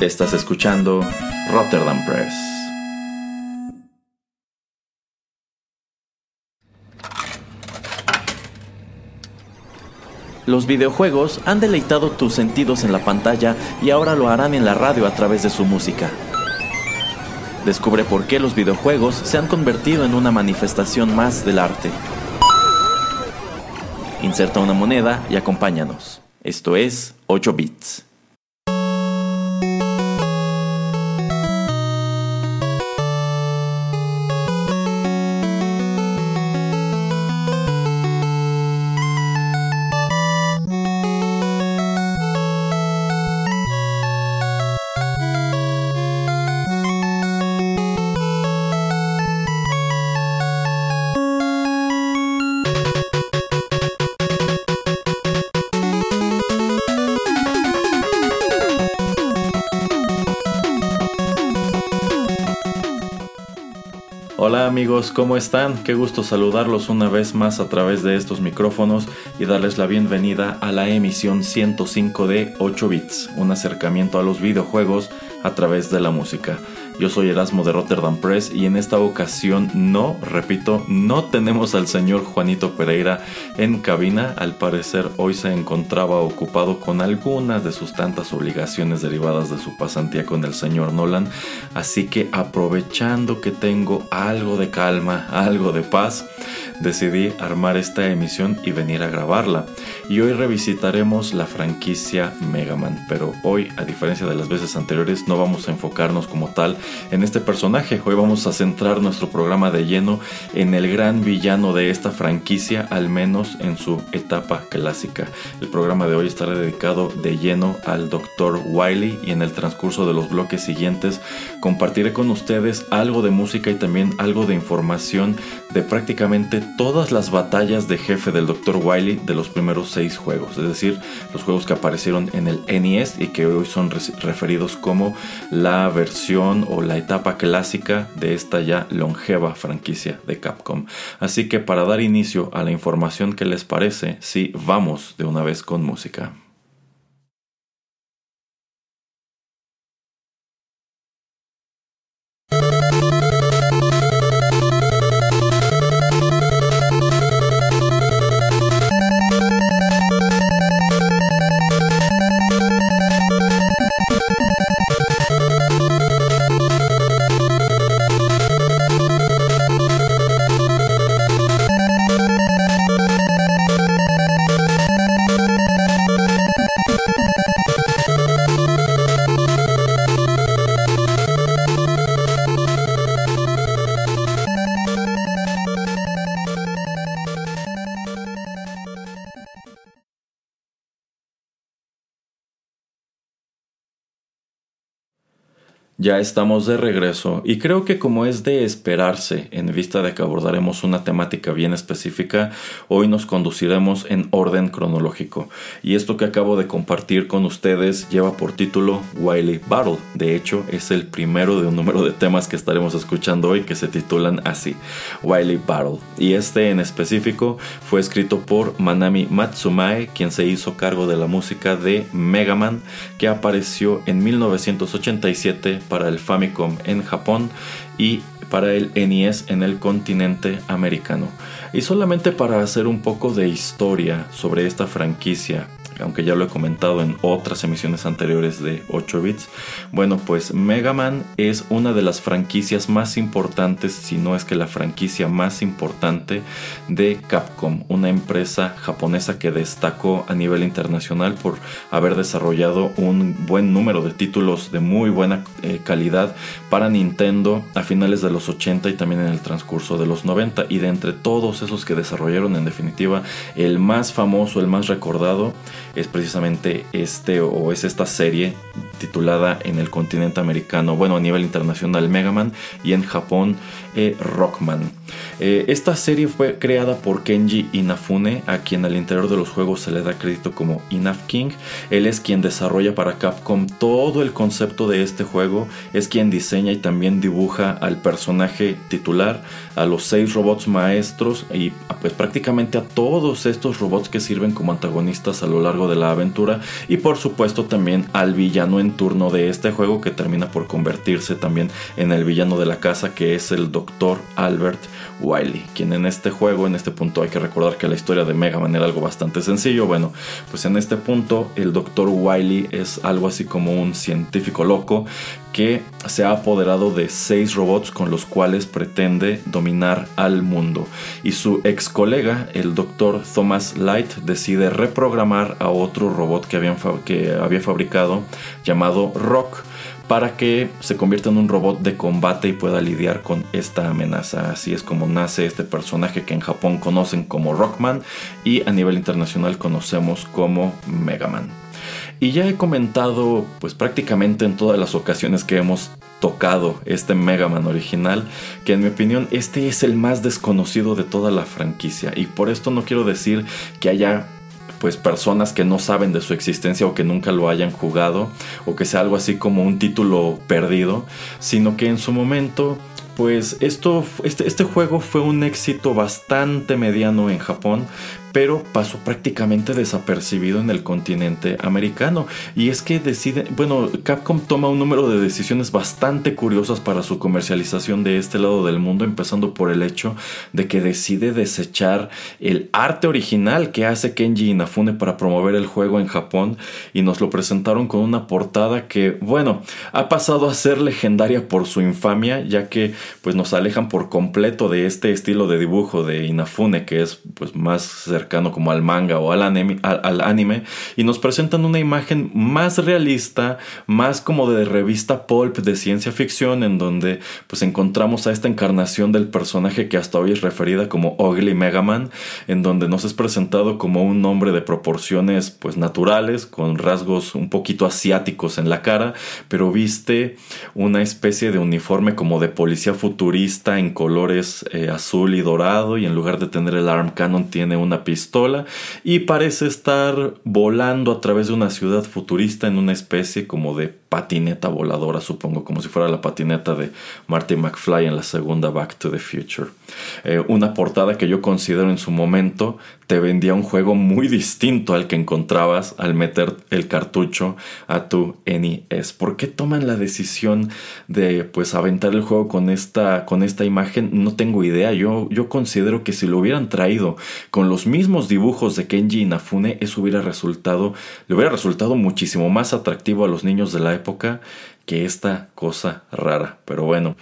Estás escuchando Rotterdam Press. Los videojuegos han deleitado tus sentidos en la pantalla y ahora lo harán en la radio a través de su música. Descubre por qué los videojuegos se han convertido en una manifestación más del arte. Inserta una moneda y acompáñanos. Esto es 8 bits. ¿Cómo están? Qué gusto saludarlos una vez más a través de estos micrófonos y darles la bienvenida a la emisión 105 de 8 bits, un acercamiento a los videojuegos a través de la música. Yo soy Erasmo de Rotterdam Press y en esta ocasión no, repito, no tenemos al señor Juanito Pereira en cabina. Al parecer hoy se encontraba ocupado con algunas de sus tantas obligaciones derivadas de su pasantía con el señor Nolan. Así que aprovechando que tengo algo de calma, algo de paz, decidí armar esta emisión y venir a grabarla. Y hoy revisitaremos la franquicia Mega Man, pero hoy, a diferencia de las veces anteriores, no vamos a enfocarnos como tal en este personaje. Hoy vamos a centrar nuestro programa de lleno en el gran villano de esta franquicia, al menos en su etapa clásica. El programa de hoy estará dedicado de lleno al Dr. Wily y en el transcurso de los bloques siguientes compartiré con ustedes algo de música y también algo de información de prácticamente todas las batallas de jefe del Dr. Wily de los primeros seis juegos, es decir, los juegos que aparecieron en el NES y que hoy son referidos como la versión o la etapa clásica de esta ya longeva franquicia de Capcom. Así que para dar inicio a la información que les parece, sí, vamos de una vez con música. Ya estamos de regreso y creo que como es de esperarse en vista de que abordaremos una temática bien específica, hoy nos conduciremos en orden cronológico. Y esto que acabo de compartir con ustedes lleva por título Wily Battle. De hecho, es el primero de un número de temas que estaremos escuchando hoy que se titulan así, Wily Battle. Y este en específico fue escrito por Manami Matsumae, quien se hizo cargo de la música de Mega Man, que apareció en 1987 para el Famicom en Japón y para el NES en el continente americano. Y solamente para hacer un poco de historia sobre esta franquicia aunque ya lo he comentado en otras emisiones anteriores de 8 bits. Bueno, pues Mega Man es una de las franquicias más importantes, si no es que la franquicia más importante de Capcom, una empresa japonesa que destacó a nivel internacional por haber desarrollado un buen número de títulos de muy buena eh, calidad para Nintendo a finales de los 80 y también en el transcurso de los 90 y de entre todos esos que desarrollaron en definitiva el más famoso, el más recordado es precisamente este o es esta serie titulada en el continente americano, bueno, a nivel internacional Mega Man y en Japón eh, Rockman. Eh, esta serie fue creada por Kenji Inafune, a quien al interior de los juegos se le da crédito como Inaf King. Él es quien desarrolla para Capcom todo el concepto de este juego, es quien diseña y también dibuja al personaje titular, a los seis robots maestros y pues prácticamente a todos estos robots que sirven como antagonistas a lo largo de la aventura y por supuesto también al villano en turno de este juego que termina por convertirse también en el villano de la casa que es el Dr. Albert Wiley, quien en este juego, en este punto hay que recordar que la historia de Mega Man era algo bastante sencillo, bueno, pues en este punto el Dr. Wiley es algo así como un científico loco que se ha apoderado de seis robots con los cuales pretende dominar al mundo. Y su ex colega, el Dr. Thomas Light, decide reprogramar a otro robot que, que había fabricado llamado Rock para que se convierta en un robot de combate y pueda lidiar con esta amenaza. Así es como nace este personaje que en Japón conocen como Rockman y a nivel internacional conocemos como Mega Man. Y ya he comentado pues prácticamente en todas las ocasiones que hemos tocado este Mega Man original, que en mi opinión este es el más desconocido de toda la franquicia y por esto no quiero decir que haya pues personas que no saben de su existencia o que nunca lo hayan jugado o que sea algo así como un título perdido, sino que en su momento pues esto, este, este juego fue un éxito bastante mediano en Japón, pero pasó prácticamente desapercibido en el continente americano. Y es que decide, bueno, Capcom toma un número de decisiones bastante curiosas para su comercialización de este lado del mundo, empezando por el hecho de que decide desechar el arte original que hace Kenji Inafune para promover el juego en Japón y nos lo presentaron con una portada que, bueno, ha pasado a ser legendaria por su infamia, ya que pues nos alejan por completo de este estilo de dibujo de Inafune que es pues más cercano como al manga o al anime, y nos presentan una imagen más realista, más como de revista pulp de ciencia ficción en donde pues encontramos a esta encarnación del personaje que hasta hoy es referida como Ugly Mega Man, en donde nos es presentado como un hombre de proporciones pues naturales, con rasgos un poquito asiáticos en la cara, pero viste una especie de uniforme como de policía futurista en colores eh, azul y dorado y en lugar de tener el arm cannon tiene una pistola y parece estar volando a través de una ciudad futurista en una especie como de patineta voladora, supongo, como si fuera la patineta de Marty McFly en la segunda Back to the Future. Eh, una portada que yo considero en su momento te vendía un juego muy distinto al que encontrabas al meter el cartucho a tu NES. ¿Por qué toman la decisión de pues aventar el juego con esta, con esta imagen? No tengo idea. Yo, yo considero que si lo hubieran traído con los mismos dibujos de Kenji Inafune, eso hubiera resultado, le hubiera resultado muchísimo más atractivo a los niños de la época que esta cosa rara. Pero bueno,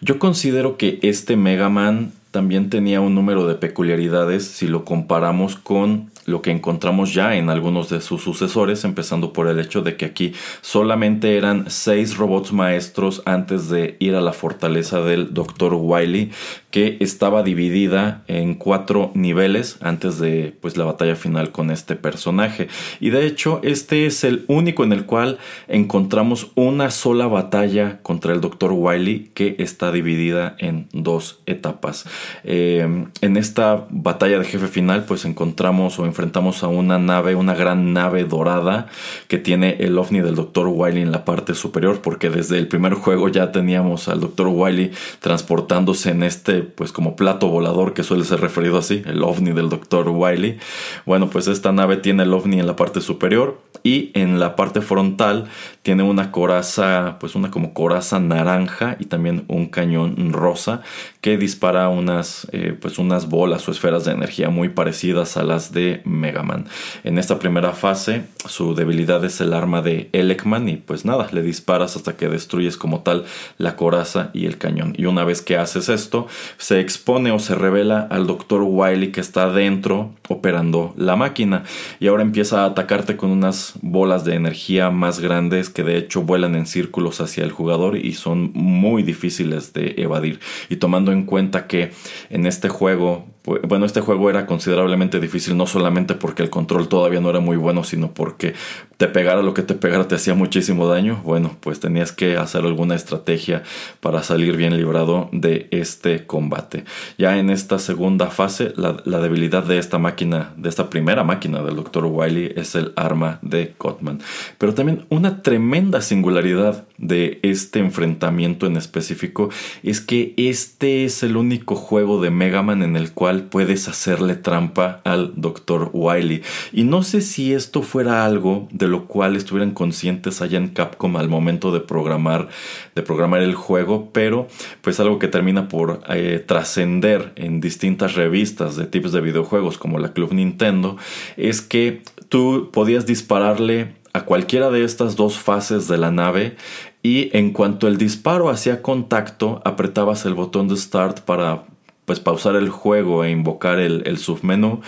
yo considero que este Mega Man también tenía un número de peculiaridades si lo comparamos con lo que encontramos ya en algunos de sus sucesores, empezando por el hecho de que aquí solamente eran seis robots maestros antes de ir a la fortaleza del Dr. Wily, que estaba dividida en cuatro niveles antes de pues, la batalla final con este personaje. Y de hecho, este es el único en el cual encontramos una sola batalla contra el Dr. Wily que está dividida en dos etapas. Eh, en esta batalla de jefe final, pues encontramos o enfrentamos a una nave, una gran nave dorada que tiene el ovni del Dr. Wily en la parte superior, porque desde el primer juego ya teníamos al Dr. Wily transportándose en este pues como plato volador que suele ser referido así, el ovni del Dr. Wiley. Bueno, pues esta nave tiene el ovni en la parte superior y en la parte frontal tiene una coraza, pues una como coraza naranja y también un cañón rosa que dispara unas, eh, pues unas bolas o esferas de energía muy parecidas a las de Mega Man. En esta primera fase su debilidad es el arma de Elekman y pues nada, le disparas hasta que destruyes como tal la coraza y el cañón. Y una vez que haces esto, se expone o se revela al Dr. Wily que está dentro operando la máquina y ahora empieza a atacarte con unas bolas de energía más grandes que de hecho vuelan en círculos hacia el jugador y son muy difíciles de evadir. Y tomando en cuenta que en este juego bueno, este juego era considerablemente difícil no solamente porque el control todavía no era muy bueno, sino porque te pegara lo que te pegara te hacía muchísimo daño, bueno, pues tenías que hacer alguna estrategia para salir bien librado de este combate. Ya en esta segunda fase, la, debilidad de esta máquina, de esta primera máquina del Dr. Wily es el arma de Cotman. Pero también una tremenda singularidad de este enfrentamiento en específico es que este es el único juego de Mega Man en el cual puedes hacerle trampa al Dr. Wily. Y no sé si esto fuera algo de lo cual estuvieran conscientes allá en Capcom al momento de programar, de programar el juego, pero pues algo que termina por eh, trascender en distintas revistas de tipos de videojuegos como la Club Nintendo es que tú podías dispararle a cualquiera de estas dos fases de la nave y en cuanto el disparo hacía contacto apretabas el botón de start para pues pausar el juego e invocar el, submenú.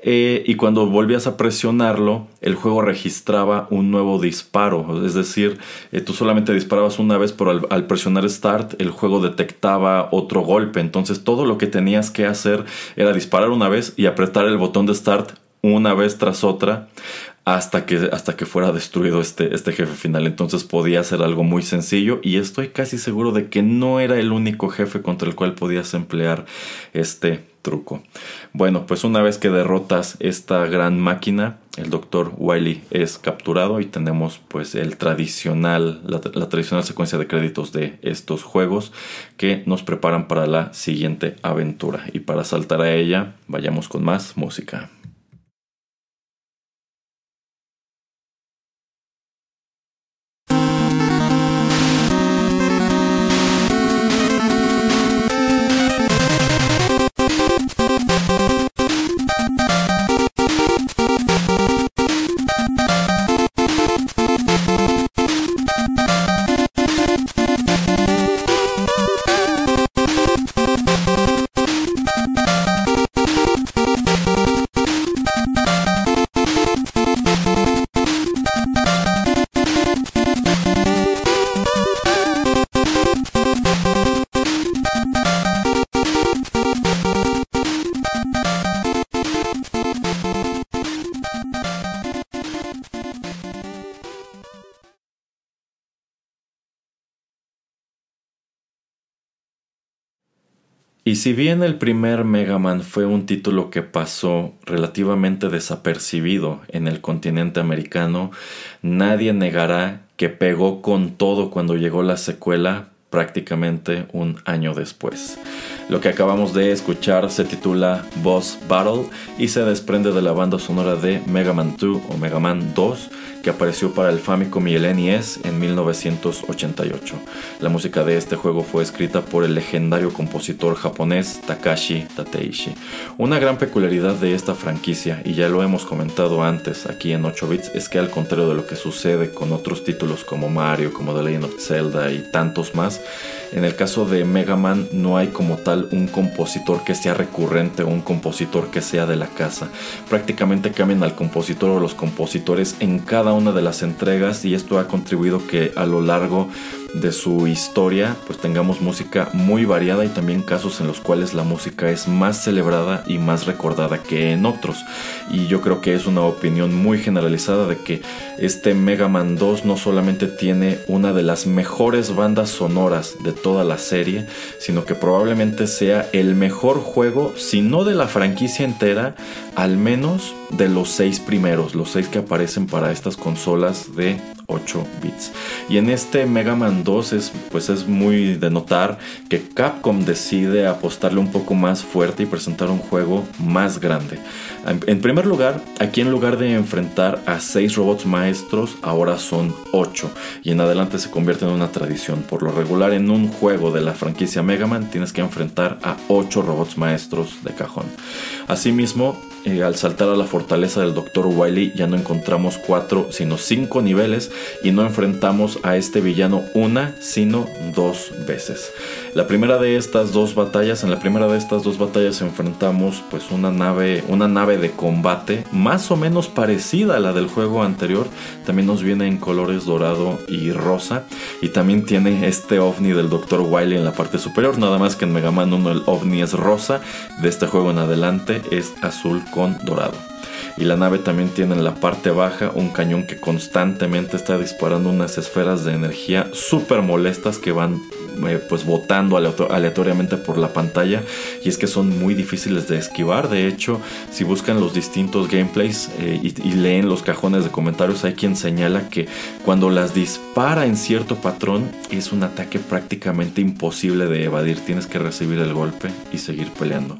Eh, y cuando volvías a presionarlo el juego registraba un nuevo disparo. Es decir eh, tú solamente disparabas una vez pero al, presionar start el juego detectaba otro golpe. Entonces todo lo que tenías que hacer era disparar una vez y apretar el botón de start una vez tras otra hasta que, hasta que fuera destruido este, este jefe final. Entonces podía ser algo muy sencillo y estoy casi seguro de que no era el único jefe contra el cual podías emplear este truco. Bueno, pues una vez que derrotas esta gran máquina, el doctor Wiley es capturado y tenemos pues el tradicional, la tradicional secuencia de créditos de estos juegos que nos preparan para la siguiente aventura. Y para saltar a ella, vayamos con más música. Y si bien el primer Mega Man fue un título que pasó relativamente desapercibido en el continente americano, nadie negará que pegó con todo cuando llegó la secuela prácticamente un año después. Lo que acabamos de escuchar se titula Boss Battle y se desprende de la banda sonora de Mega Man 2 o Mega Man 2 que apareció para el Famicom y el NES en 1988. La música de este juego fue escrita por el legendario compositor japonés Takashi Tateishi. Una gran peculiaridad de esta franquicia, y ya lo hemos comentado antes aquí en 8 bits, es que al contrario de lo que sucede con otros títulos como Mario, como The Legend of Zelda y tantos más, en el caso de Mega Man no hay como tal un compositor que sea recurrente o un compositor que sea de la casa. Prácticamente cambian al compositor o los compositores en cada una de las entregas y esto ha contribuido que a lo largo de su historia, pues tengamos música muy variada y también casos en los cuales la música es más celebrada y más recordada que en otros. Y yo creo que es una opinión muy generalizada de que este Mega Man 2 no solamente tiene una de las mejores bandas sonoras de toda la serie, sino que probablemente sea el mejor juego, si no de la franquicia entera, al menos de los seis primeros, los seis que aparecen para estas consolas de 8 bits. Y en este Mega Man 2 es, pues es muy de notar que Capcom decide apostarle un poco más fuerte y presentar un juego más grande. En primer lugar, aquí en lugar de enfrentar a 6 robots maestros, ahora son 8 y en adelante se convierte en una tradición. Por lo regular en un juego de la franquicia Mega Man tienes que enfrentar a 8 robots maestros de cajón. Asimismo, eh, al saltar a la fortaleza del Dr. Wily ya no encontramos 4 sino 5 niveles y no enfrentamos a este villano una sino dos veces. La primera de estas dos batallas, en la primera de estas dos batallas enfrentamos pues una nave, una nave de combate más o menos parecida a la del juego anterior, también nos viene en colores dorado y rosa y también tiene este ovni del Dr. Wily en la parte superior, nada más que en Mega Man 1 el ovni es rosa, de este juego en adelante es azul con dorado. Y la nave también tiene en la parte baja un cañón que constantemente está disparando unas esferas de energía súper molestas que van eh, pues botando aleatoriamente por la pantalla y es que son muy difíciles de esquivar. De hecho si buscan los distintos gameplays eh, y, leen los cajones de comentarios hay quien señala que cuando las dispara en cierto patrón es un ataque prácticamente imposible de evadir. Tienes que recibir el golpe y seguir peleando.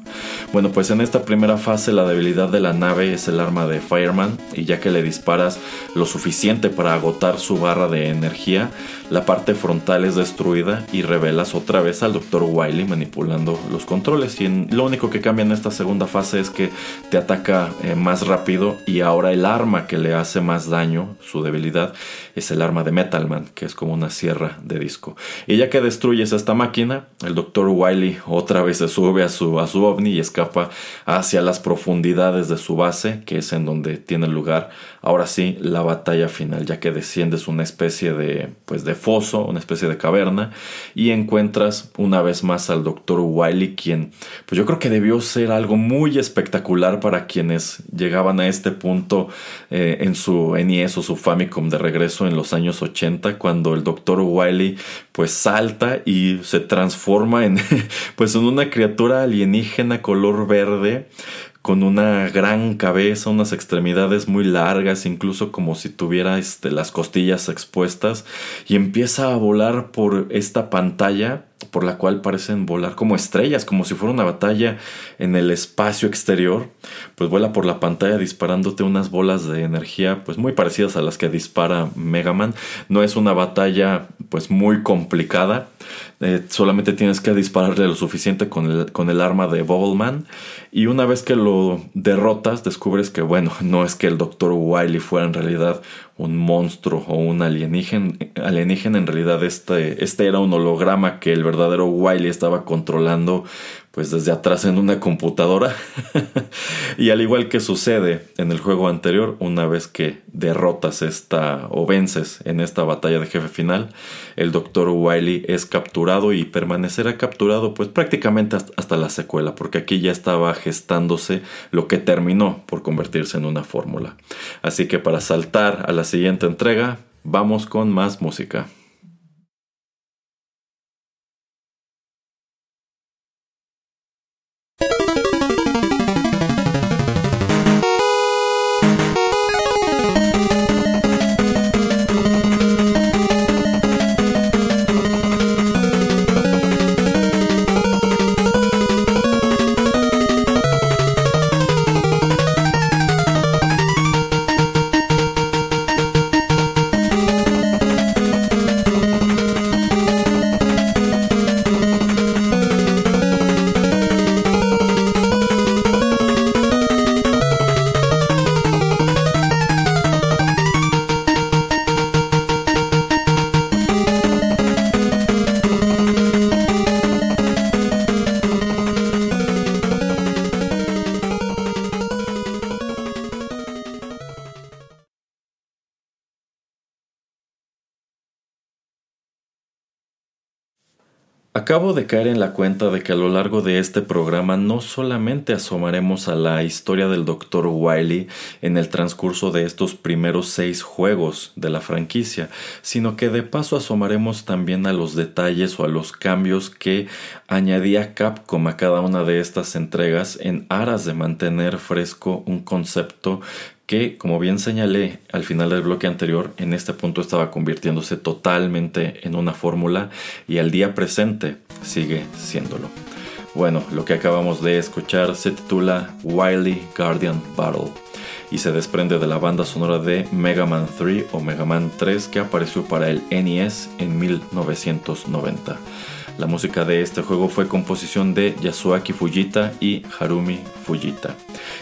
Bueno pues en esta primera fase la debilidad de la nave es el arma de Fireman y ya que le disparas lo suficiente para agotar su barra de energía la parte frontal es destruida y revelas otra vez al Dr. Wiley manipulando los controles. Y lo único que cambia en esta segunda fase es que te ataca eh, más rápido y ahora el arma que le hace más daño, su debilidad, es el arma de Metalman, que es como una sierra de disco. Y ya que destruyes esta máquina, el Dr. Wiley otra vez se sube a su, a su ovni y escapa hacia las profundidades de su base, que es en donde tiene lugar ahora sí la batalla final, ya que desciendes una especie de, pues de foso, una especie de caverna, y encuentras una vez más al Dr. Wiley, quien, pues yo creo que debió ser algo muy espectacular para quienes llegaban a este punto eh, en su NES o su Famicom de regreso en los años 80, cuando el Dr. Wiley pues salta y se transforma en, pues en una criatura alienígena color verde con una gran cabeza, unas extremidades muy largas, incluso como si tuviera este, las costillas expuestas, y empieza a volar por esta pantalla por la cual parecen volar como estrellas, como si fuera una batalla en el espacio exterior, pues vuela por la pantalla disparándote unas bolas de energía pues muy parecidas a las que dispara Mega Man. No es una batalla pues muy complicada, eh, solamente tienes que dispararle lo suficiente con el, con el arma de Man y una vez que lo derrotas descubres que bueno, no es que el Dr. Wily fuera en realidad un monstruo o un alienígena, alienígena en realidad este, este era un holograma que el verdadero Wily estaba controlando pues desde atrás en una computadora. y al igual que sucede en el juego anterior, una vez que derrotas esta o vences en esta batalla de jefe final, el Dr. Wily es capturado y permanecerá capturado pues prácticamente hasta la secuela, porque aquí ya estaba gestándose lo que terminó por convertirse en una fórmula. Así que para saltar a la siguiente entrega, vamos con más música. En la cuenta de que a lo largo de este programa no solamente asomaremos a la historia del Dr. Wily en el transcurso de estos primeros seis juegos de la franquicia, sino que de paso asomaremos también a los detalles o a los cambios que añadía Capcom a cada una de estas entregas en aras de mantener fresco un concepto que, como bien señalé al final del bloque anterior, en este punto estaba convirtiéndose totalmente en una fórmula y al día presente sigue siéndolo. Bueno, lo que acabamos de escuchar se titula Wily Guardian Battle y se desprende de la banda sonora de Mega Man 3 o Mega Man 3 que apareció para el NES en 1990. La música de este juego fue composición de Yasuaki Fujita y Harumi Fujita.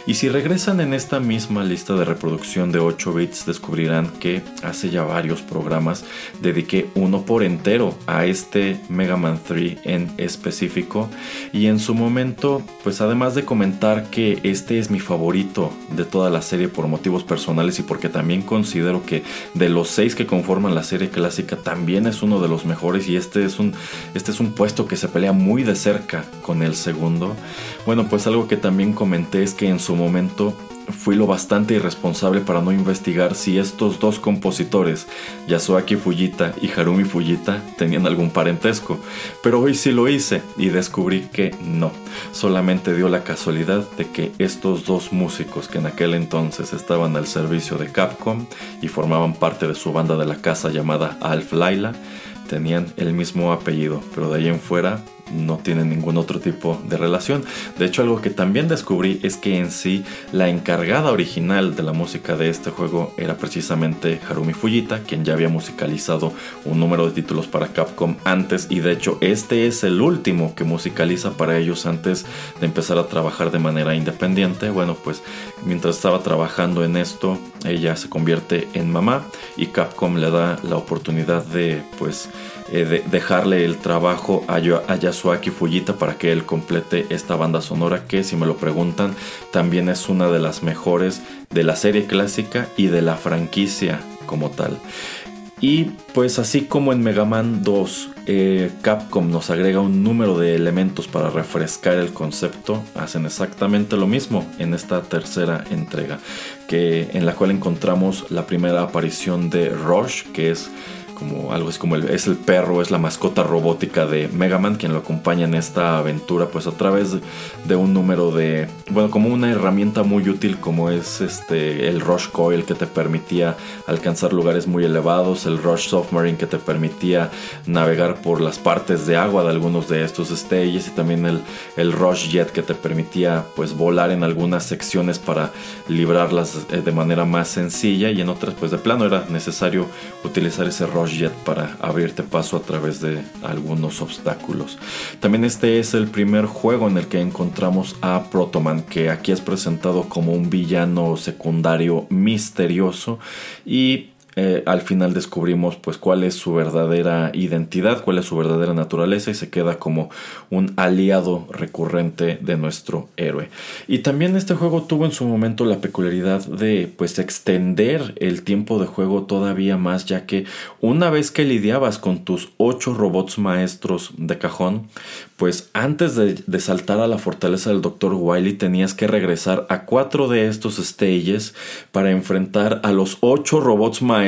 Y si regresan en esta misma lista de reproducción de 8 bits, descubrirán que hace ya varios programas dediqué uno por entero a este Mega Man 3 en específico. Y en su momento, pues además de comentar que este es mi favorito de toda la serie por motivos personales y porque también considero que de los 6 que conforman la serie clásica también es uno de los mejores y este es un, este es un puesto que se pelea muy de cerca con el segundo. Bueno, pues algo que también comenté es que en su momento fui lo bastante irresponsable para no investigar si estos dos compositores, Yasuaki Fujita y Harumi Fujita, tenían algún parentesco. Pero hoy sí lo hice y descubrí que no. Solamente dio la casualidad de que estos dos músicos que en aquel entonces estaban al servicio de Capcom y formaban parte de su banda de la casa llamada Alf Laila, tenían el mismo apellido, pero de ahí en fuera no tienen ningún otro tipo de relación. De hecho, algo que también descubrí es que en sí la encargada original de la música de este juego era precisamente Harumi Fujita, quien ya había musicalizado un número de títulos para Capcom antes y de hecho este es el último que musicaliza para ellos antes de empezar a trabajar de manera independiente. Bueno, pues mientras estaba trabajando en esto, ella se convierte en mamá y Capcom le da la oportunidad de pues eh, dejarle el trabajo a, Yasuaki Fujita para que él complete esta banda sonora que si me lo preguntan también es una de las mejores de la serie clásica y de la franquicia como tal. Y pues así como en Mega Man 2 eh, Capcom nos agrega un número de elementos para refrescar el concepto, hacen exactamente lo mismo en esta tercera entrega, que, en la cual encontramos la primera aparición de Rush, que es como algo es como el, es el perro, es la mascota robótica de Mega Man quien lo acompaña en esta aventura pues a través de un número de bueno como una herramienta muy útil como es este el Rush Coil que te permitía alcanzar lugares muy elevados, el Rush Submarine que te permitía navegar por las partes de agua de algunos de estos stages y también el, el Rush Jet que te permitía pues volar en algunas secciones para librarlas eh, de manera más sencilla y en otras pues de plano era necesario utilizar ese Rush Para abrirte paso a través de algunos obstáculos. También este es el primer juego en el que encontramos a Protoman, que aquí es presentado como un villano secundario misterioso y eh, al final descubrimos pues cuál es su verdadera identidad, cuál es su verdadera naturaleza y se queda como un aliado recurrente de nuestro héroe. Y también este juego tuvo en su momento la peculiaridad de pues extender el tiempo de juego todavía más ya que una vez que lidiabas con tus ocho robots maestros de cajón, pues antes de, saltar a la fortaleza del Dr. Wily tenías que regresar a cuatro de estos stages para enfrentar a los ocho robots maestros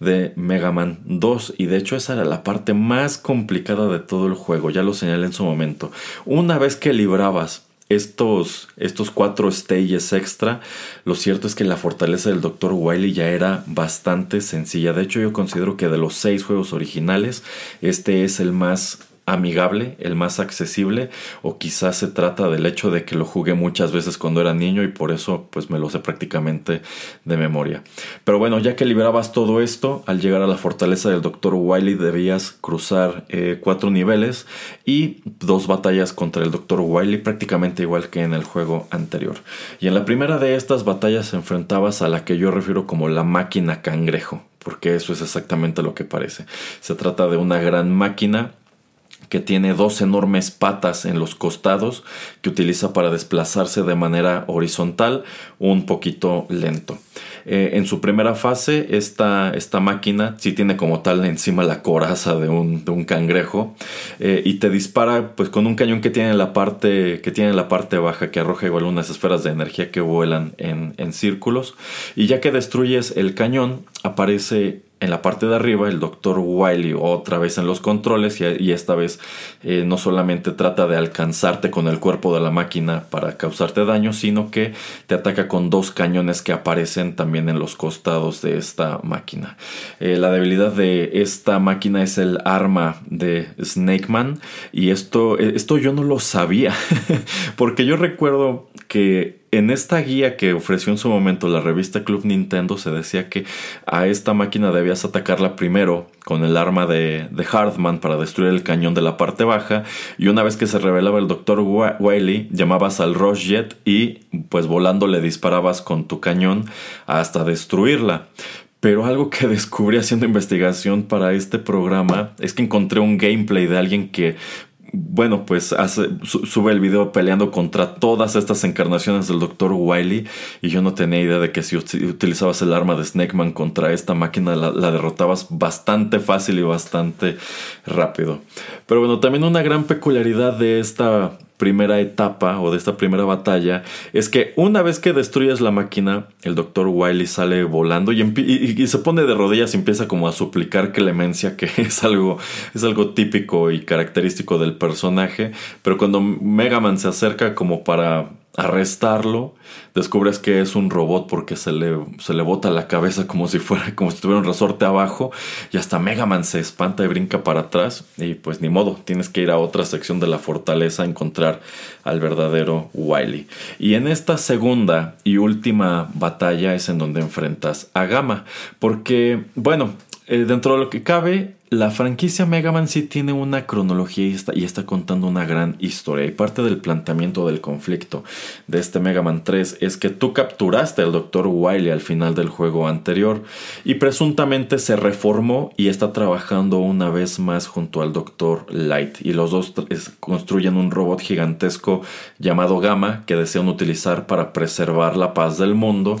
de Mega Man 2 y de hecho esa era la parte más complicada de todo el juego, ya lo señalé en su momento. Una vez que librabas estos, estos cuatro stages extra, lo cierto es que la fortaleza del Dr. Wily ya era bastante sencilla. De hecho, yo considero que de los seis juegos originales, este es el más amigable, el más accesible, o quizás se trata del hecho de que lo jugué muchas veces cuando era niño y por eso pues me lo sé prácticamente de memoria. Pero bueno, ya que liberabas todo esto, al llegar a la fortaleza del Dr. Wily debías cruzar eh, cuatro niveles y dos batallas contra el Dr. Wily prácticamente igual que en el juego anterior. Y en la primera de estas batallas enfrentabas a la que yo refiero como la máquina cangrejo porque eso es exactamente lo que parece. Se trata de una gran máquina que tiene dos enormes patas en los costados que utiliza para desplazarse de manera horizontal un poquito lento. Eh, en su primera fase, esta, esta, máquina sí tiene como tal encima la coraza de un, cangrejo eh, y te dispara pues con un cañón que tiene en la parte, que tiene la parte baja que arroja igual unas esferas de energía que vuelan en, en círculos y ya que destruyes el cañón aparece en la parte de arriba el doctor Wiley otra vez en los controles y, esta vez eh, no solamente trata de alcanzarte con el cuerpo de la máquina para causarte daño, sino que te ataca con dos cañones que aparecen también en los costados de esta máquina. Eh, la debilidad de esta máquina es el arma de Snake Man y esto, esto yo no lo sabía porque yo recuerdo que en esta guía que ofreció en su momento la revista Club Nintendo se decía que a esta máquina debías atacarla primero con el arma de, de Hardman para destruir el cañón de la parte baja y una vez que se revelaba el Dr. Wily llamabas al Rush Jet y pues volando le disparabas con tu cañón hasta destruirla. Pero algo que descubrí haciendo investigación para este programa es que encontré un gameplay de alguien que bueno, pues sube el video peleando contra todas estas encarnaciones del Dr. Wily y yo no tenía idea de que si utilizabas el arma de Snakeman contra esta máquina la, la derrotabas bastante fácil y bastante rápido. Pero bueno, también una gran peculiaridad de esta primera etapa o de esta primera batalla es que una vez que destruyes la máquina, el Dr. Wily sale volando y, se pone de rodillas y empieza como a suplicar clemencia, que es algo, es algo típico y característico del personaje. Pero cuando Mega Man se acerca como para arrestarlo, descubres que es un robot porque se le, se le bota la cabeza como si fuera, como si tuviera un resorte abajo y hasta Mega Man se espanta y brinca para atrás y pues ni modo, tienes que ir a otra sección de la fortaleza a encontrar al verdadero Wily. Y en esta segunda y última batalla es en donde enfrentas a Gama, porque bueno, eh, dentro de lo que cabe, la franquicia Mega Man sí tiene una cronología y está, y está, contando una gran historia. Y parte del planteamiento del conflicto de este Mega Man 3 es que tú capturaste al Dr. Wily al final del juego anterior y presuntamente se reformó y está trabajando una vez más junto al Dr. Light. Y los dos construyen un robot gigantesco llamado Gamma que desean utilizar para preservar la paz del mundo.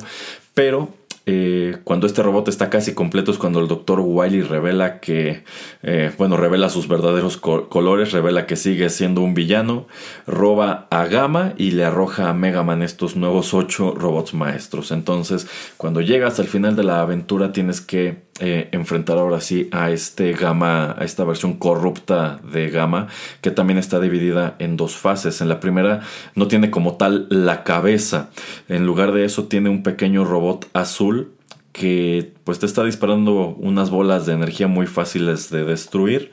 Pero eh, cuando este robot está casi completo es cuando el doctor Wily revela que, eh, bueno, revela sus verdaderos colores, revela que sigue siendo un villano, roba a Gamma y le arroja a Mega Man estos nuevos ocho robots maestros. Entonces, cuando llegas al final de la aventura tienes que eh, enfrentar ahora sí a este Gamma, a esta versión corrupta de Gamma, que también está dividida en dos fases. En la primera no tiene como tal la cabeza, en lugar de eso tiene un pequeño robot azul que pues te está disparando unas bolas de energía muy fáciles de destruir.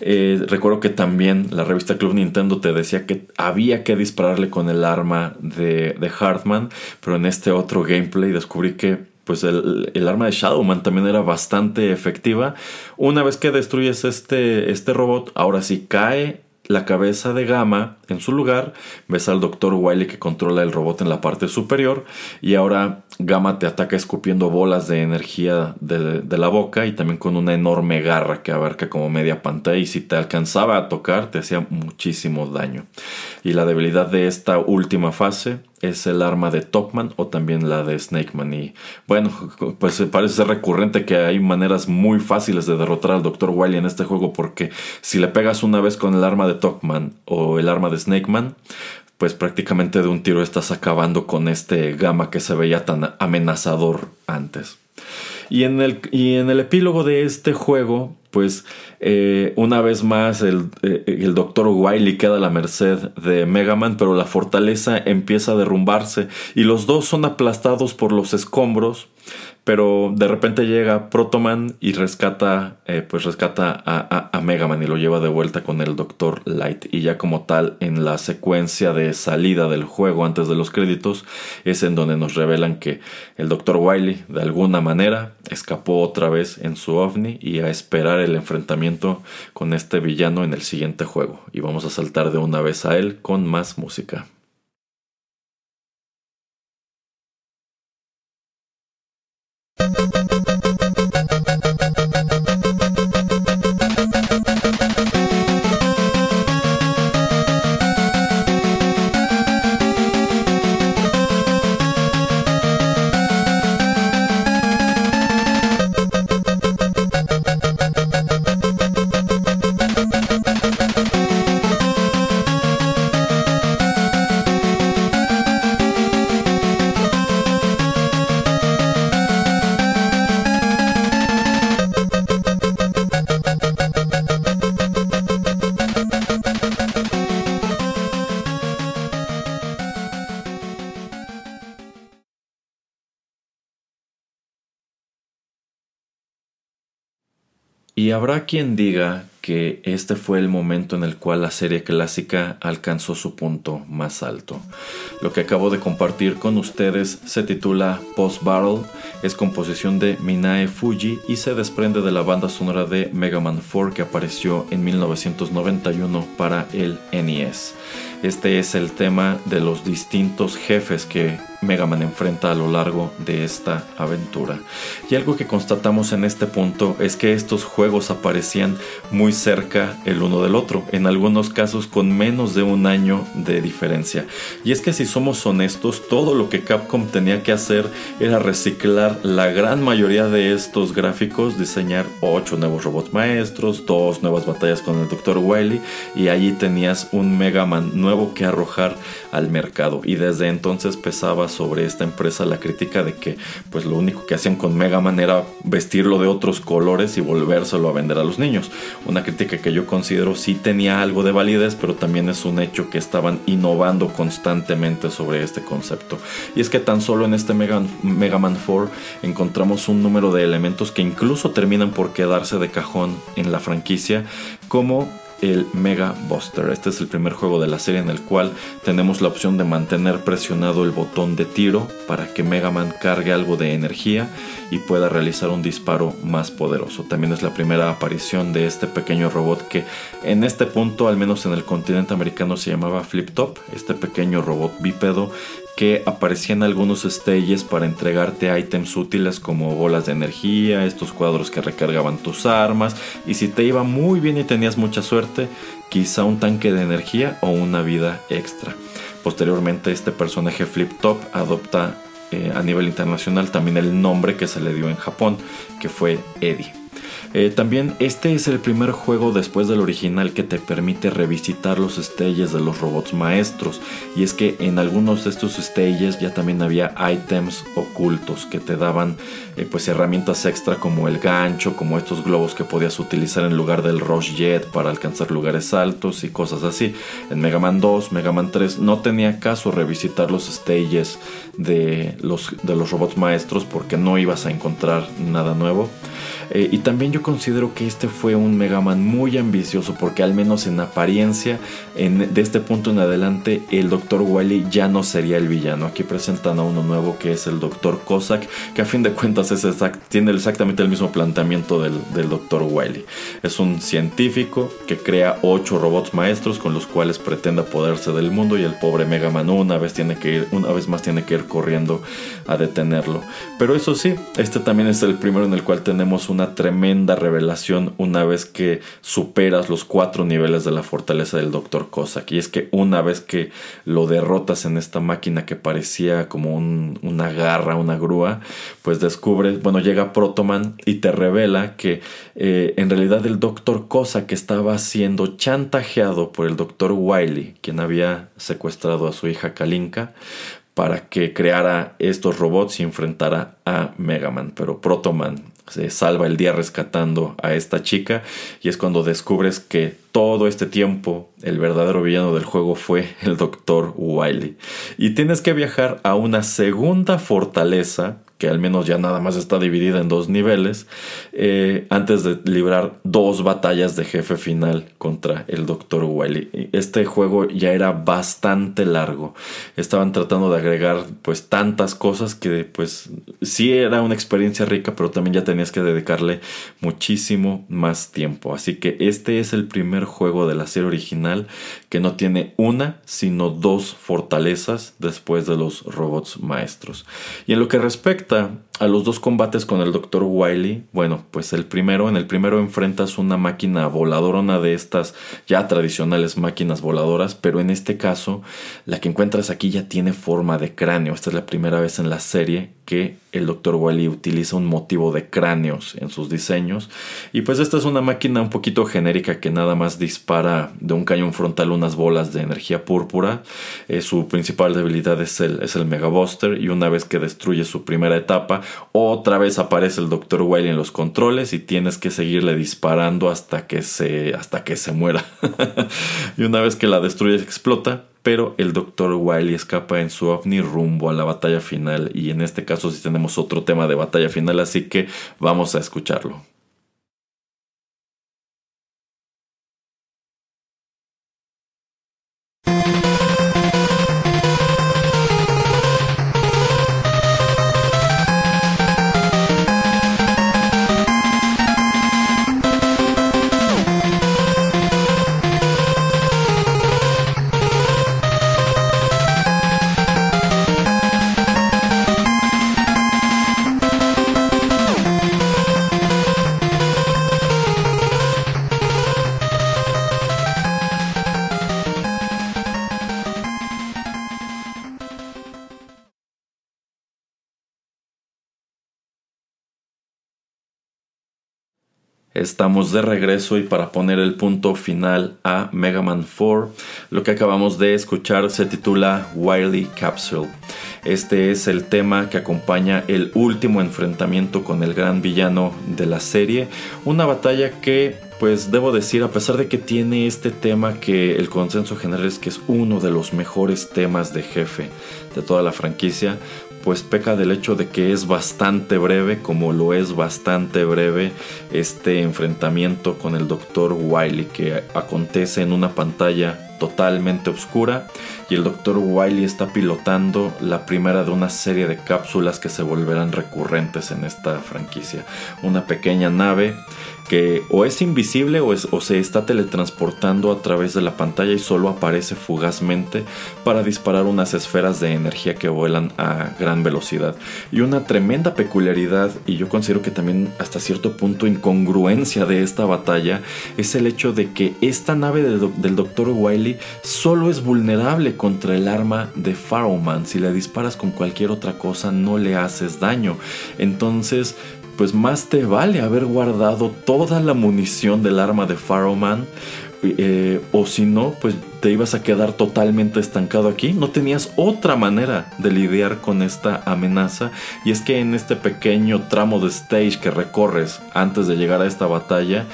Eh, recuerdo que también la revista Club Nintendo te decía que había que dispararle con el arma de, de Hartman, pero en este otro gameplay descubrí que pues el, arma de Shadowman también era bastante efectiva. Una vez que destruyes este, este robot, ahora sí cae la cabeza de Gamma en su lugar, ves al Dr. Wily que controla el robot en la parte superior y ahora Gamma te ataca escupiendo bolas de energía de, la boca y también con una enorme garra que abarca como media pantalla y si te alcanzaba a tocar te hacía muchísimo daño. Y la debilidad de esta última fase es el arma de Topman o también la de Snakeman. Y bueno, pues parece ser recurrente que hay maneras muy fáciles de derrotar al Dr. Wily en este juego porque si le pegas una vez con el arma de Topman o el arma de Snakeman, pues prácticamente de un tiro estás acabando con este gama que se veía tan amenazador antes. Y en el, y en el epílogo de este juego, pues eh, una vez más el, eh, el Dr. Wily queda a la merced de Mega Man, pero la fortaleza empieza a derrumbarse y los dos son aplastados por los escombros pero de repente llega Protoman y rescata, eh, pues rescata a, Mega Man y lo lleva de vuelta con el Dr. Light. Y ya como tal, en la secuencia de salida del juego antes de los créditos, es en donde nos revelan que el Dr. Wily, de alguna manera, escapó otra vez en su ovni y a esperar el enfrentamiento con este villano en el siguiente juego. Y vamos a saltar de una vez a él con más música. Y habrá quien diga que este fue el momento en el cual la serie clásica alcanzó su punto más alto. Lo que acabo de compartir con ustedes se titula Post Battle, es composición de Minae Fuji y se desprende de la banda sonora de Mega Man 4 que apareció en 1991 para el NES. Este es el tema de los distintos jefes que Mega Man enfrenta a lo largo de esta aventura. Y algo que constatamos en este punto es que estos juegos aparecían muy cerca el uno del otro, en algunos casos con menos de un año de diferencia. Y es que si somos honestos, todo lo que Capcom tenía que hacer era reciclar la gran mayoría de estos gráficos, diseñar 8 nuevos robots maestros, dos nuevas batallas con el Dr. Wily y allí tenías un Mega Man nuevo que arrojar al mercado. Y desde entonces pesaba sobre esta empresa la crítica de que pues lo único que hacían con Mega Man era vestirlo de otros colores y volvérselo a vender a los niños. Una crítica que yo considero sí tenía algo de validez, pero también es un hecho que estaban innovando constantemente sobre este concepto. Y es que tan solo en este Mega, Mega Man 4 encontramos un número de elementos que incluso terminan por quedarse de cajón en la franquicia, como el Mega Buster. Este es el primer juego de la serie en el cual tenemos la opción de mantener presionado el botón de tiro para que Mega Man cargue algo de energía y pueda realizar un disparo más poderoso. También es la primera aparición de este pequeño robot que en este punto, al menos en el continente americano, se llamaba Flip Top, este pequeño robot bípedo que aparecía en algunos stages para entregarte ítems útiles como bolas de energía, estos cuadros que recargaban tus armas y si te iba muy bien y tenías mucha suerte, quizá un tanque de energía o una vida extra. Posteriormente este personaje Flip Top adopta eh, a nivel internacional también el nombre que se le dio en Japón, que fue Eddie. Eh, también este es el primer juego después del original que te permite revisitar los stages de los robots maestros. Y es que en algunos de estos stages ya también había items ocultos que te daban eh, pues herramientas extra como el gancho, como estos globos que podías utilizar en lugar del Rush Jet para alcanzar lugares altos y cosas así. En Mega Man 2, Mega Man 3 no tenía caso revisitar los stages de los, de los robots maestros porque no ibas a encontrar nada nuevo. Eh, y también yo considero que este fue un Mega Man muy ambicioso porque al menos en apariencia, en, de este punto en adelante, el Dr. Wily ya no sería el villano. Aquí presentan a uno nuevo que es el Dr. Cossack, que a fin de cuentas es tiene exactamente el mismo planteamiento del, del Dr. Wily. Es un científico que crea ocho robots maestros con los cuales pretende apoderarse del mundo y el pobre Mega Man una vez, tiene que ir, una vez más tiene que ir corriendo a detenerlo. Pero eso sí, este también es el primero en el cual tenemos un tremenda revelación una vez que superas los cuatro niveles de la fortaleza del Dr. Cossack. Y es que una vez que lo derrotas en esta máquina que parecía como una garra, una grúa, pues descubres, bueno, llega Protoman y te revela que eh, en realidad el Dr. Cossack estaba siendo chantajeado por el Dr. Wiley, quien había secuestrado a su hija Kalinka, para que creara estos robots y enfrentara a Mega Man. Pero Protoman se salva el día rescatando a esta chica y es cuando descubres que todo este tiempo el verdadero villano del juego fue el Dr. Wily. Y tienes que viajar a una segunda fortaleza que al menos ya nada más está dividida en dos niveles, eh, antes de librar dos batallas de jefe final contra el Dr. Wily. Este juego ya era bastante largo. Estaban tratando de agregar pues tantas cosas que pues sí era una experiencia rica, pero también ya tenías que dedicarle muchísimo más tiempo. Así que este es el primer juego de la serie original que no tiene una, sino dos fortalezas después de los robots maestros. Y en lo que respecta Это. A los dos combates con el Dr. Wily, bueno, pues el primero, en el primero enfrentas una máquina voladora, una de estas ya tradicionales máquinas voladoras, pero en este caso la que encuentras aquí ya tiene forma de cráneo. Esta es la primera vez en la serie que el Dr. Wily utiliza un motivo de cráneos en sus diseños. Y pues esta es una máquina un poquito genérica que nada más dispara de un cañón frontal unas bolas de energía púrpura. Eh, su principal debilidad es el, es el Mega Buster y una vez que destruye su primera etapa, otra vez aparece el Dr. Wily en los controles y tienes que seguirle disparando hasta que se, hasta que se muera. y una vez que la destruye explota, pero el Dr. Wily escapa en su ovni rumbo a la batalla final y en este caso sí tenemos otro tema de batalla final, así que vamos a escucharlo. Estamos de regreso y para poner el punto final a Mega Man 4, lo que acabamos de escuchar se titula Wily Capsule. Este es el tema que acompaña el último enfrentamiento con el gran villano de la serie, una batalla que pues debo decir, a pesar de que tiene este tema que el consenso general es que es uno de los mejores temas de jefe de toda la franquicia, pues peca del hecho de que es bastante breve, como lo es bastante breve este enfrentamiento con el Dr. Wiley que acontece en una pantalla totalmente oscura y el Dr. Wiley está pilotando la primera de una serie de cápsulas que se volverán recurrentes en esta franquicia. Una pequeña nave que o es invisible o, se está teletransportando a través de la pantalla y solo aparece fugazmente para disparar unas esferas de energía que vuelan a gran velocidad. Y una tremenda peculiaridad, y yo considero que también hasta cierto punto incongruencia de esta batalla, es el hecho de que esta nave del, Dr. Wily solo es vulnerable contra el arma de Pharaohman. Si le disparas con cualquier otra cosa no le haces daño. Entonces pues más te vale haber guardado toda la munición del arma de Pharaohman. Eh, o si no, pues te ibas a quedar totalmente estancado aquí. No tenías otra manera de lidiar con esta amenaza. Y es que en este pequeño tramo de stage que recorres antes de llegar a esta batalla,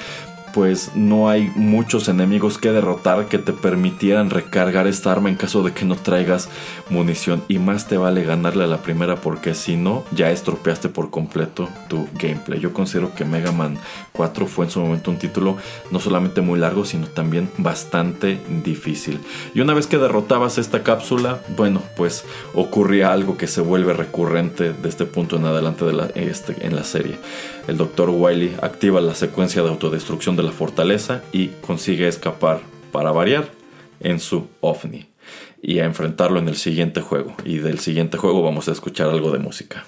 pues no hay muchos enemigos que derrotar que te permitieran recargar esta arma en caso de que no traigas munición y más te vale ganarle a la primera porque si no ya estropeaste por completo tu gameplay. Yo considero que Mega Man 4 fue en su momento un título no solamente muy largo sino también bastante difícil. Y una vez que derrotabas esta cápsula, bueno, pues ocurría algo que se vuelve recurrente de este punto en adelante de la, este, en la serie. El Dr. Wily activa la secuencia de autodestrucción de la fortaleza y consigue escapar, para variar, en su ovni y a enfrentarlo en el siguiente juego. Y del siguiente juego vamos a escuchar algo de música.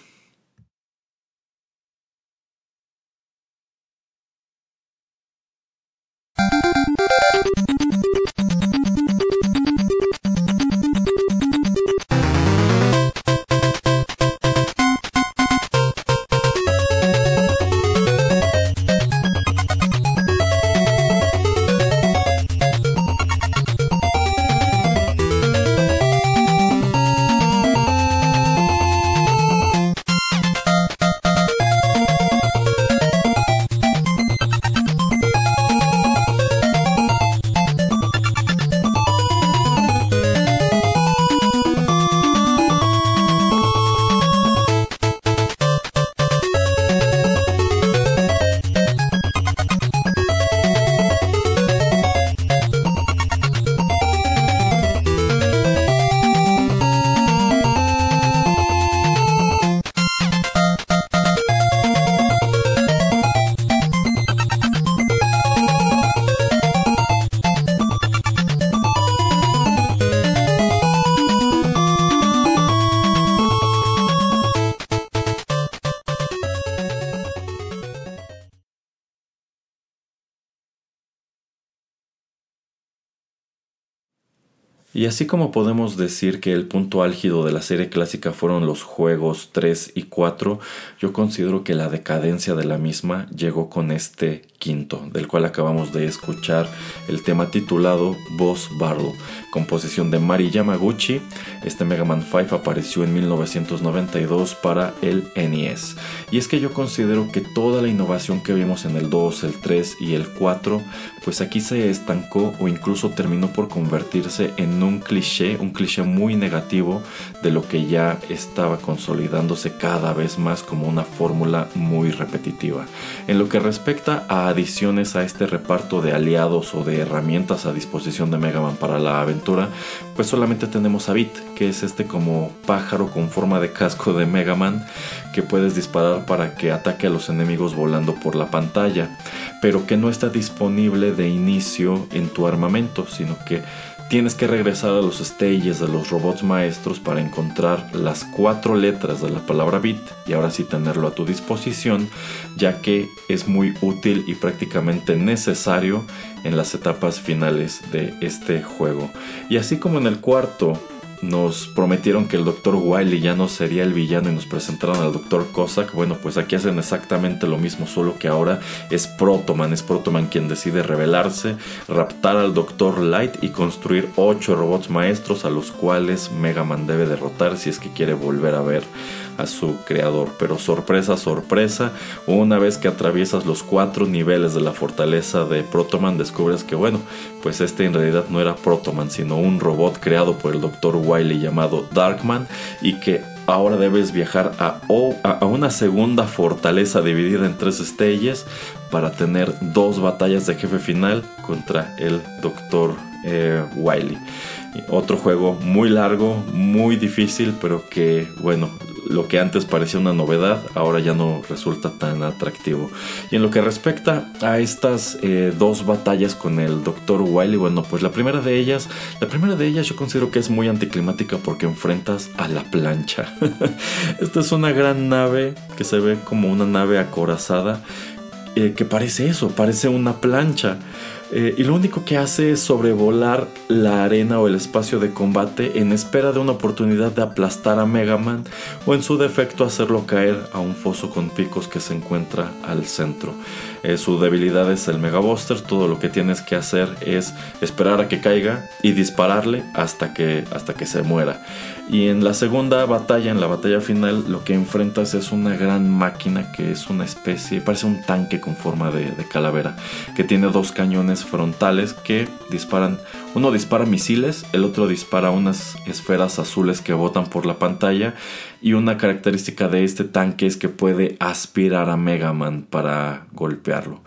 Y así como podemos decir que el punto álgido de la serie clásica fueron los juegos 3 y 4, yo considero que la decadencia de la misma llegó con este quinto, del cual acabamos de escuchar el tema titulado Boss Battle, composición de Mari Yamaguchi. Este Mega Man 5 apareció en 1992 para el NES. Y es que yo considero que toda la innovación que vimos en el 2, el 3 y el 4, pues aquí se estancó o incluso terminó por convertirse en un cliché, un cliché muy negativo de lo que ya estaba consolidándose cada vez más como una fórmula muy repetitiva. En lo que respecta a adiciones a este reparto de aliados o de herramientas a disposición de Mega Man para la aventura, pues solamente tenemos a Bit, que es este como pájaro con forma de casco de Mega Man que puedes disparar para que ataque a los enemigos volando por la pantalla, pero que no está disponible de inicio en tu armamento, sino que tienes que regresar a los stages de los robots maestros para encontrar las cuatro letras de la palabra bit y ahora sí tenerlo a tu disposición, ya que es muy útil y prácticamente necesario en las etapas finales de este juego. Y así como en el cuarto nos prometieron que el Dr. Wily ya no sería el villano y nos presentaron al Dr. Cossack, bueno, pues aquí hacen exactamente lo mismo, solo que ahora es Protoman, es Protoman quien decide rebelarse, raptar al Dr. Light y construir ocho robots maestros a los cuales Mega Man debe derrotar si es que quiere volver a ver a su creador. Pero sorpresa, sorpresa, una vez que atraviesas los cuatro niveles de la fortaleza de Protoman, descubres que, bueno, pues este en realidad no era Protoman, sino un robot creado por el Dr. Wily llamado Darkman y que ahora debes viajar a, a, una segunda fortaleza dividida en tres estrellas para tener dos batallas de jefe final contra el Dr. Eh, Wily. Otro juego muy largo, muy difícil, pero que, bueno, lo que antes parecía una novedad, ahora ya no resulta tan atractivo. Y en lo que respecta a estas eh, dos batallas con el Dr. Wily, bueno, pues la primera de ellas, la primera de ellas yo considero que es muy anticlimática porque enfrentas a la plancha. Esta es una gran nave que se ve como una nave acorazada, eh, que parece eso, parece una plancha. Eh, y lo único que hace es sobrevolar la arena o el espacio de combate en espera de una oportunidad de aplastar a Mega Man o en su defecto hacerlo caer a un foso con picos que se encuentra al centro. Eh, su debilidad es el Mega Buster, todo lo que tienes que hacer es esperar a que caiga y dispararle hasta que, hasta que se muera. Y en la segunda batalla, en la batalla final, lo que enfrentas es una gran máquina que es una especie, parece un tanque con forma de, calavera, que tiene dos cañones frontales que disparan, uno dispara misiles, el otro dispara unas esferas azules que botan por la pantalla y una característica de este tanque es que puede aspirar a Mega Man para golpearlo.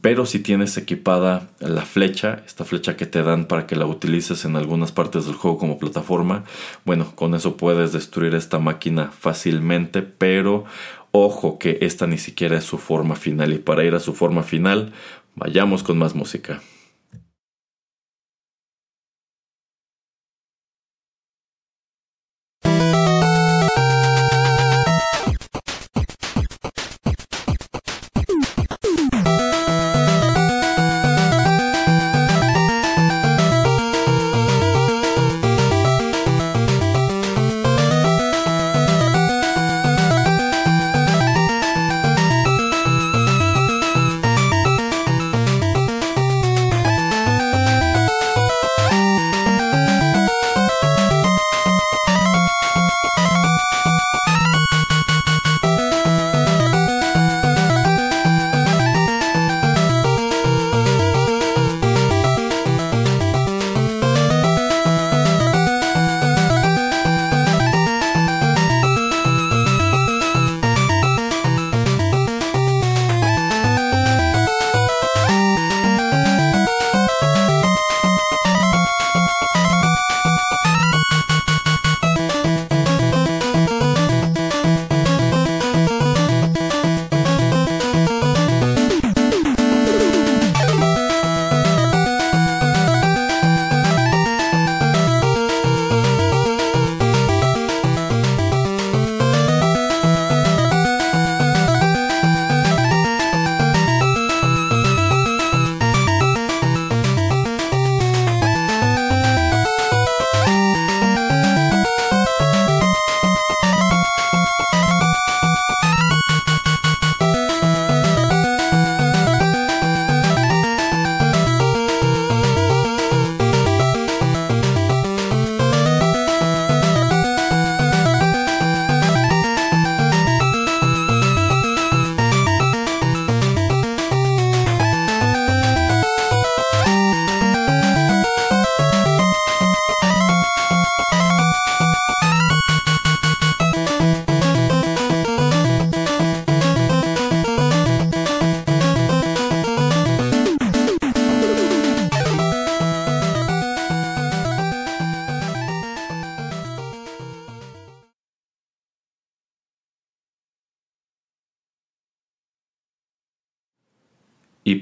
Pero si tienes equipada la flecha, esta flecha que te dan para que la utilices en algunas partes del juego como plataforma, bueno, con eso puedes destruir esta máquina fácilmente, pero ojo que esta ni siquiera es su forma final y para ir a su forma final, vayamos con más música.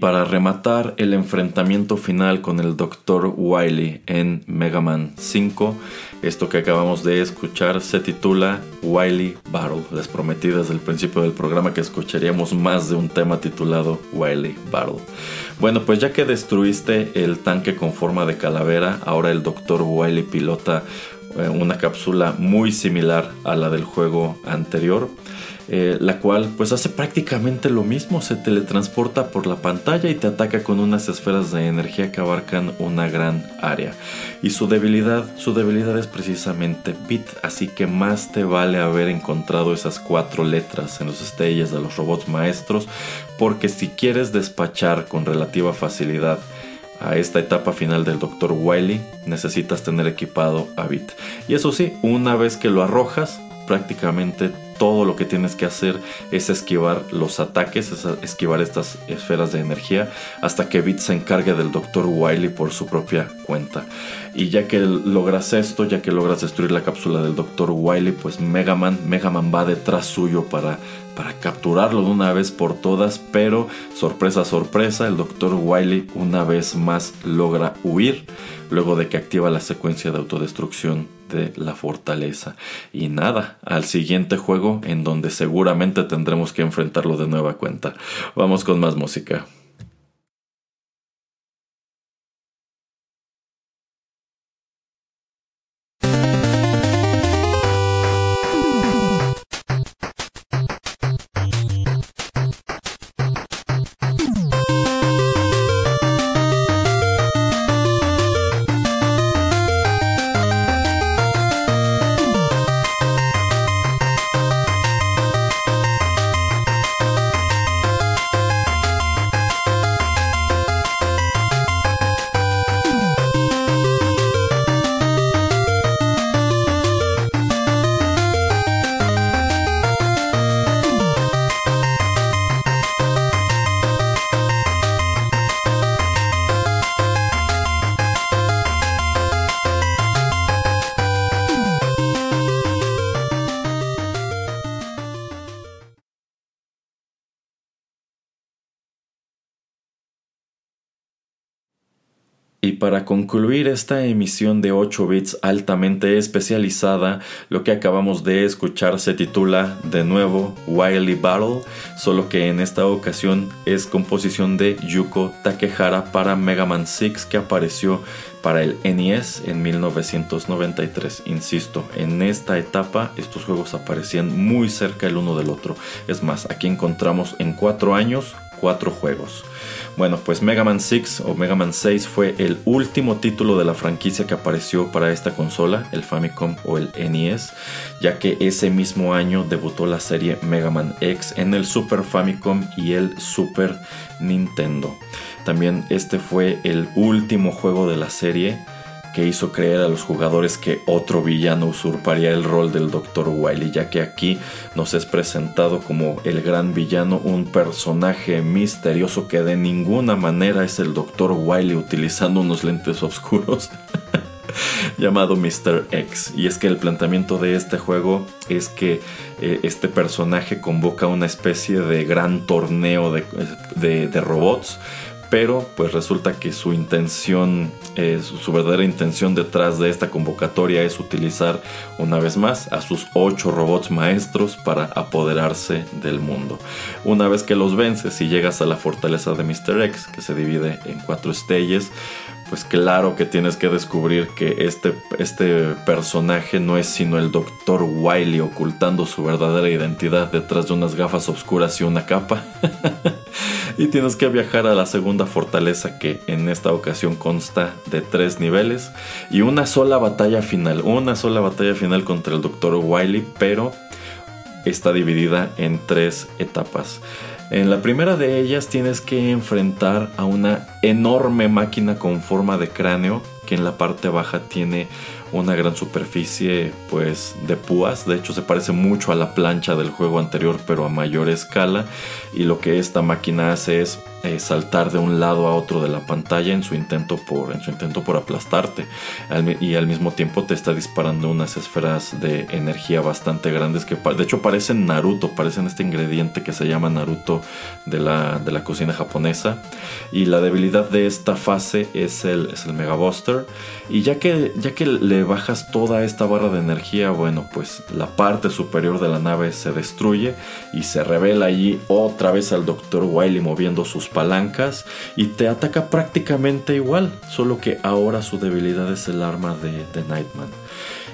Para rematar el enfrentamiento final con el Dr. Wily en Mega Man 5, esto que acabamos de escuchar se titula Wily Battle. Les prometí desde el principio del programa que escucharíamos más de un tema titulado Wily Battle. Bueno, pues ya que destruiste el tanque con forma de calavera, ahora el Dr. Wily pilota una cápsula muy similar a la del juego anterior. Eh, la cual pues hace prácticamente lo mismo, se teletransporta por la pantalla y te ataca con unas esferas de energía que abarcan una gran área. Y su debilidad, su debilidad es precisamente Bit, así que más te vale haber encontrado esas cuatro letras en los estrellas de los robots maestros, porque si quieres despachar con relativa facilidad a esta etapa final del Dr. Wily, necesitas tener equipado a Bit. Y eso sí, una vez que lo arrojas, prácticamente todo lo que tienes que hacer es esquivar los ataques, es esquivar estas esferas de energía hasta que Bit se encargue del Dr. Wily por su propia cuenta. Y ya que logras esto, ya que logras destruir la cápsula del Dr. Wily, pues Mega Man, Mega Man va detrás suyo para, para capturarlo de una vez por todas, pero sorpresa, sorpresa, el Dr. Wily una vez más logra huir luego de que activa la secuencia de autodestrucción de la fortaleza. Y nada, al siguiente juego en donde seguramente tendremos que enfrentarlo de nueva cuenta. Vamos con más música. Para concluir esta emisión de 8 bits altamente especializada, lo que acabamos de escuchar se titula de nuevo Wily Battle, solo que en esta ocasión es composición de Yuko Takehara para Mega Man 6 que apareció para el NES en 1993. Insisto, en esta etapa estos juegos aparecían muy cerca el uno del otro. Es más, aquí encontramos en 4 años 4 juegos. Bueno, pues Mega Man 6 o Mega Man 6 fue el último título de la franquicia que apareció para esta consola, el Famicom o el NES, ya que ese mismo año debutó la serie Mega Man X en el Super Famicom y el Super Nintendo. También este fue el último juego de la serie que hizo creer a los jugadores que otro villano usurparía el rol del Dr. Wily, ya que aquí nos es presentado como el gran villano, un personaje misterioso que de ninguna manera es el Dr. Wily utilizando unos lentes oscuros. llamado Mr. X. Y es que el planteamiento de este juego es que eh, este personaje convoca una especie de gran torneo de robots pero pues resulta que su intención, eh, su, verdadera intención detrás de esta convocatoria es utilizar una vez más a sus ocho robots maestros para apoderarse del mundo. Una vez que los vences y llegas a la fortaleza de Mr. X, que se divide en cuatro estrellas, pues claro que tienes que descubrir que este, este personaje no es sino el Dr. Wily ocultando su verdadera identidad detrás de unas gafas oscuras y una capa. y tienes que viajar a la segunda fortaleza que en esta ocasión consta de tres niveles y una sola batalla final, una sola batalla final contra el Dr. Wily, pero está dividida en tres etapas. En la primera de ellas tienes que enfrentar a una enorme máquina con forma de cráneo que en la parte baja tiene una gran superficie pues de púas. De hecho se parece mucho a la plancha del juego anterior pero a mayor escala. Y lo que esta máquina hace es eh, saltar de un lado a otro de la pantalla en su intento por, en su intento por aplastarte. y al mismo tiempo te está disparando unas esferas de energía bastante grandes que de hecho parecen Naruto, parecen este ingrediente que se llama Naruto de la, de la cocina japonesa. Y la debilidad de esta fase es el, es el Mega Buster. Y ya que, ya que le bajas toda esta barra de energía, bueno, pues la parte superior de la nave se destruye y se revela allí otra vez al Dr. Wily moviendo sus palancas y te ataca prácticamente igual, solo que ahora su debilidad es el arma de, Nightman.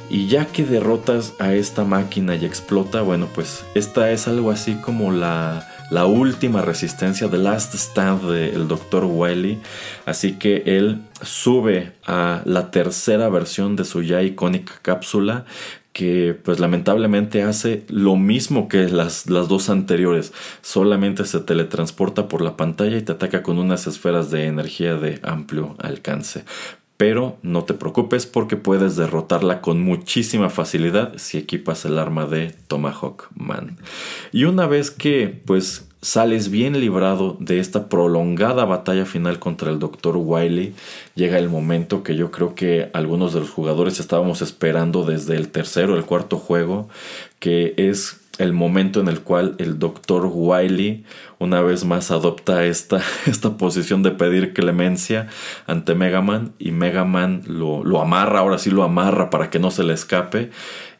Y ya que derrotas a esta máquina y explota, bueno, pues esta es algo así como la, la última resistencia, The Last Stand del Dr. Wily. Así que él sube a la tercera versión de su ya icónica cápsula que pues lamentablemente hace lo mismo que las, las, dos anteriores, solamente se teletransporta por la pantalla y te ataca con unas esferas de energía de amplio alcance. Pero no te preocupes porque puedes derrotarla con muchísima facilidad si equipas el arma de Tomahawk Man. Y una vez que pues sales bien librado de esta prolongada batalla final contra el Dr. Wiley, llega el momento que yo creo que algunos de los jugadores estábamos esperando desde el tercero el cuarto juego, que es el momento en el cual el Dr. Wiley una vez más adopta esta, esta posición de pedir clemencia ante Mega Man y Mega Man lo, lo amarra, ahora sí lo amarra para que no se le escape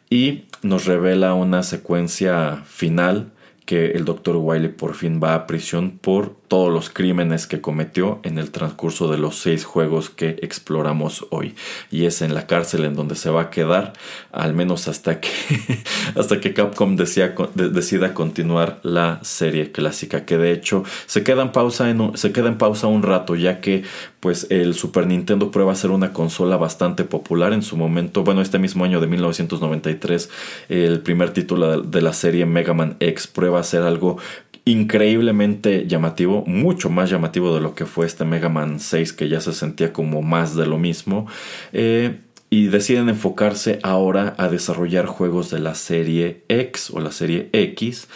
y nos revela una secuencia final que el Dr. Wiley por fin va a prisión por todos los crímenes que cometió en el transcurso de los seis juegos que exploramos hoy. Y es en la cárcel en donde se va a quedar, al menos hasta que, hasta que Capcom decida continuar la serie clásica, que de hecho se queda en pausa, en se queda en pausa un rato, ya que pues el Super Nintendo prueba a ser una consola bastante popular en su momento. Bueno, este mismo año de 1993, el primer título de la serie Mega Man X prueba a ser algo increíblemente llamativo, mucho más llamativo de lo que fue este Mega Man 6 que ya se sentía como más de lo mismo. Eh, y deciden enfocarse ahora a desarrollar juegos de la serie X o la serie X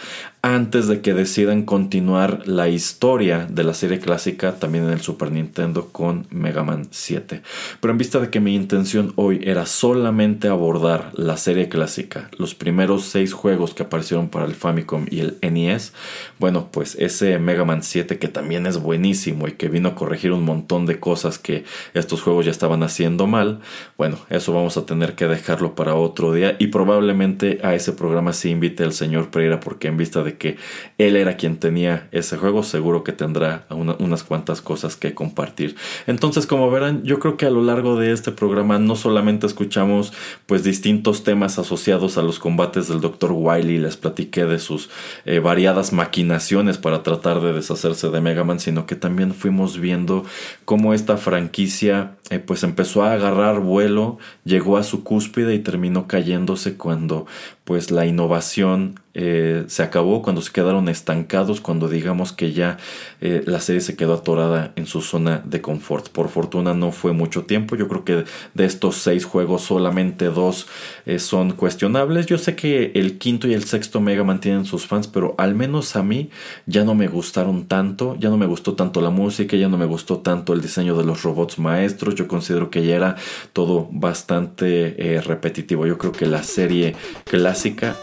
antes de que decidan continuar la historia de la serie clásica también en el Super Nintendo con Mega Man 7. Pero en vista de que mi intención hoy era solamente abordar la serie clásica, los primeros seis juegos que aparecieron para el Famicom y el NES, bueno, pues ese Mega Man 7 que también es buenísimo y que vino a corregir un montón de cosas que estos juegos ya estaban haciendo mal, bueno, eso vamos a tener que dejarlo para otro día y probablemente a ese programa sí invite al señor Pereira porque en vista de que él era quien tenía ese juego, seguro que tendrá unas cuantas cosas que compartir. Entonces, como verán, yo creo que a lo largo de este programa no solamente escuchamos pues distintos temas asociados a los combates del Dr. Wily, les platiqué de sus eh, variadas maquinaciones para tratar de deshacerse de Mega Man, sino que también fuimos viendo cómo esta franquicia eh, pues empezó a agarrar vuelo, llegó a su cúspide y terminó cayéndose cuando pues la innovación eh, se acabó, cuando se quedaron estancados, cuando digamos que ya eh, la serie se quedó atorada en su zona de confort. Por fortuna no fue mucho tiempo, yo creo que de estos seis juegos solamente dos eh, son cuestionables. Yo sé que el quinto y el sexto Mega mantienen sus fans, pero al menos a mí ya no me gustaron tanto, ya no me gustó tanto la música, ya no me gustó tanto el diseño de los robots maestros, yo considero que ya era todo bastante repetitivo. Yo creo que la serie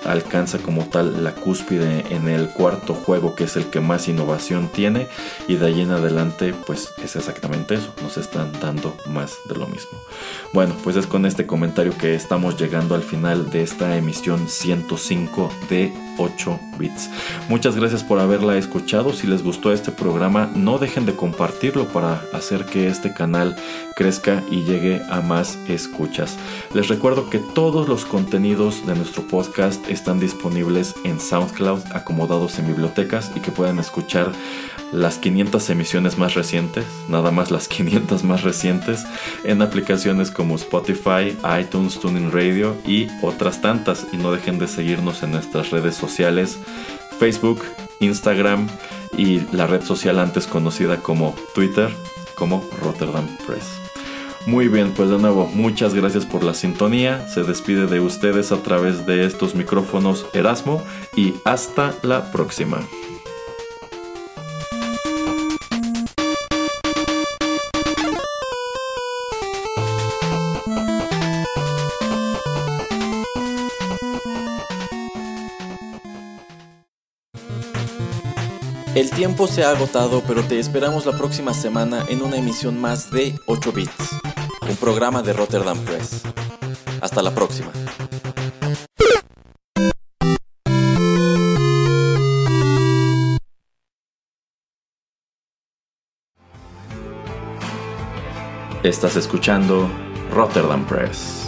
alcanza como tal la cúspide en el cuarto juego que es el que más innovación tiene y de ahí en adelante pues es exactamente eso, nos están dando más de lo mismo. Bueno, pues es con este comentario que estamos llegando al final de esta emisión 105 de 8 bits. Muchas gracias por haberla escuchado. Si les gustó este programa, no dejen de compartirlo para hacer que este canal crezca y llegue a más escuchas. Les recuerdo que todos los contenidos de nuestro podcast están disponibles en SoundCloud acomodados en bibliotecas y que pueden escuchar las 500 emisiones más recientes, nada más las 500 más recientes, en aplicaciones como Spotify, iTunes, Tuning Radio y otras tantas. Y no dejen de seguirnos en nuestras redes sociales, Facebook, Instagram y la red social antes conocida como Twitter, como Rotterdam Press. Muy bien, pues de nuevo, muchas gracias por la sintonía. Se despide de ustedes a través de estos micrófonos Erasmo y hasta la próxima. El tiempo se ha agotado, pero te esperamos la próxima semana en una emisión más de 8 Bits, un programa de Rotterdam Press. Hasta la próxima. Estás escuchando Rotterdam Press.